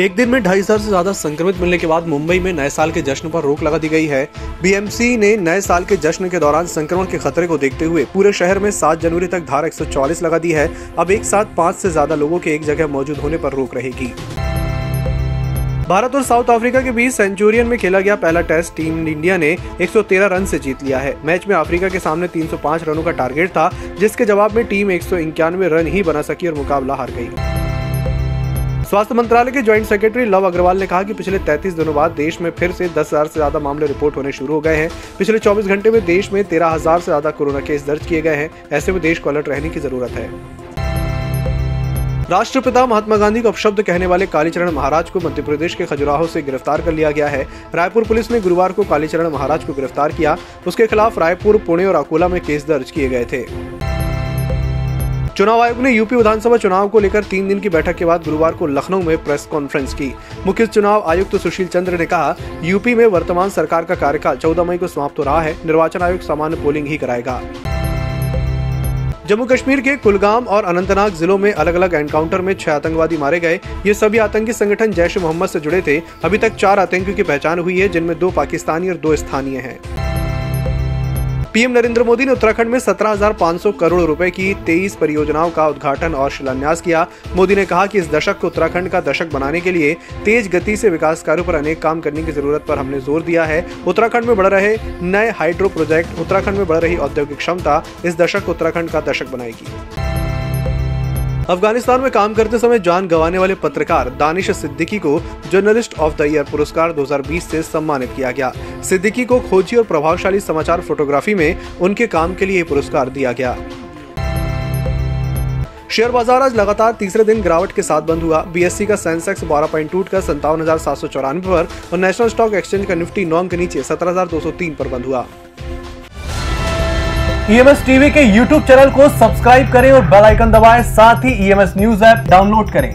एक दिन में ढाई हज़ार से ज़्यादा संक्रमित मिलने के बाद मुंबई में नए साल के जश्न पर रोक लगा दी गई है। बीएमसी ने नए साल के जश्न के दौरान संक्रमण के खतरे को देखते हुए पूरे शहर में 7 जनवरी तक धारा 144 लगा दी है। अब एक साथ पाँच से ज़्यादा लोगों के एक जगह मौजूद होने पर रोक रहेगी। भारत और साउथ अफ्रीका के बीच सेंचुरियन में खेला गया पहला टेस्ट टीम इंडिया ने 113 रन से जीत लिया है। मैच में अफ्रीका के सामने 305 रनों का टारगेट था, जिसके जवाब में टीम एक सौ इक्यानवे रन ही बना सकी और मुकाबला हार गई। स्वास्थ्य मंत्रालय के ज्वाइंट सेक्रेटरी लव अग्रवाल ने कहा कि पिछले 33 दिनों बाद देश में फिर से 10,000 से ज़्यादा मामले रिपोर्ट होने शुरू हो गए हैं। पिछले 24 घंटे में देश में 13,000 से ज़्यादा कोरोना केस दर्ज किए गए हैं। ऐसे में देश को अलर्ट रहने की ज़रूरत है। राष्ट्रपिता महात्मा गांधी को अपशब्द कहने वाले कालीचरण महाराज को मध्य प्रदेश के खजुराहो से गिरफ़्तार कर लिया गया है। रायपुर पुलिस ने गुरुवार को कालीचरण महाराज को गिरफ़्तार किया। उसके खिलाफ रायपुर पुणे और अकोला में केस दर्ज किए गए थे। चुनाव आयोग ने यूपी विधानसभा चुनाव को लेकर तीन दिन की बैठक के बाद गुरुवार को लखनऊ में प्रेस कॉन्फ्रेंस की। मुख्य चुनाव आयुक्त तो सुशील चंद्र ने कहा, यूपी में वर्तमान सरकार का कार्यकाल चौदह मई को समाप्त हो रहा है, निर्वाचन आयोग सामान्य पोलिंग ही कराएगा। जम्मू कश्मीर के कुलगाम और अनंतनाग जिलों में अलग अलग एनकाउंटर में छह आतंकवादी मारे गए। ये सभी आतंकी संगठन जैश मोहम्मद से जुड़े थे। अभी तक चार आतंकियों की पहचान हुई है, जिनमें दो पाकिस्तानी और दो स्थानीय हैं। पीएम नरेंद्र मोदी ने उत्तराखंड में 17,500 करोड़ रुपए की 23 परियोजनाओं का उद्घाटन और शिलान्यास किया। मोदी ने कहा कि इस दशक को उत्तराखंड का दशक बनाने के लिए तेज गति से विकास कार्यों पर अनेक काम करने की ज़रूरत पर हमने ज़ोर दिया है। उत्तराखंड में बढ़ रहे नए हाइड्रो प्रोजेक्ट उत्तराखंड में बढ़ रही औद्योगिक क्षमता इस दशक को उत्तराखंड का दशक बनाएगी। अफ़गानिस्तान में काम करते समय जान गंवाने वाले पत्रकार दानिश सिद्दीकी को जर्नलिस्ट ऑफ़ द ईयर पुरस्कार 2020 से सम्मानित किया गया। सिद्दीकी को खोजी और प्रभावशाली समाचार फोटोग्राफी में उनके काम के लिए पुरस्कार दिया गया। शेयर बाज़ार आज लगातार तीसरे दिन गिरावट के साथ बंद हुआ। बीएससी का सेंसेक्स 12 पॉइंट टूट कर संतावन हज़ार सात सौ चौरानवे पर और नेशनल स्टॉक एक्सचेंज का निफ्टी नौ के नीचे सत्रह हज़ार दो सौ तीन पर बंद हुआ। ईएमएस e टीवी के यूट्यूब चैनल को सब्सक्राइब करें और बेल आइकन दबाएँ। साथ ही ईएमएस न्यूज़ ऐप डाउनलोड करें।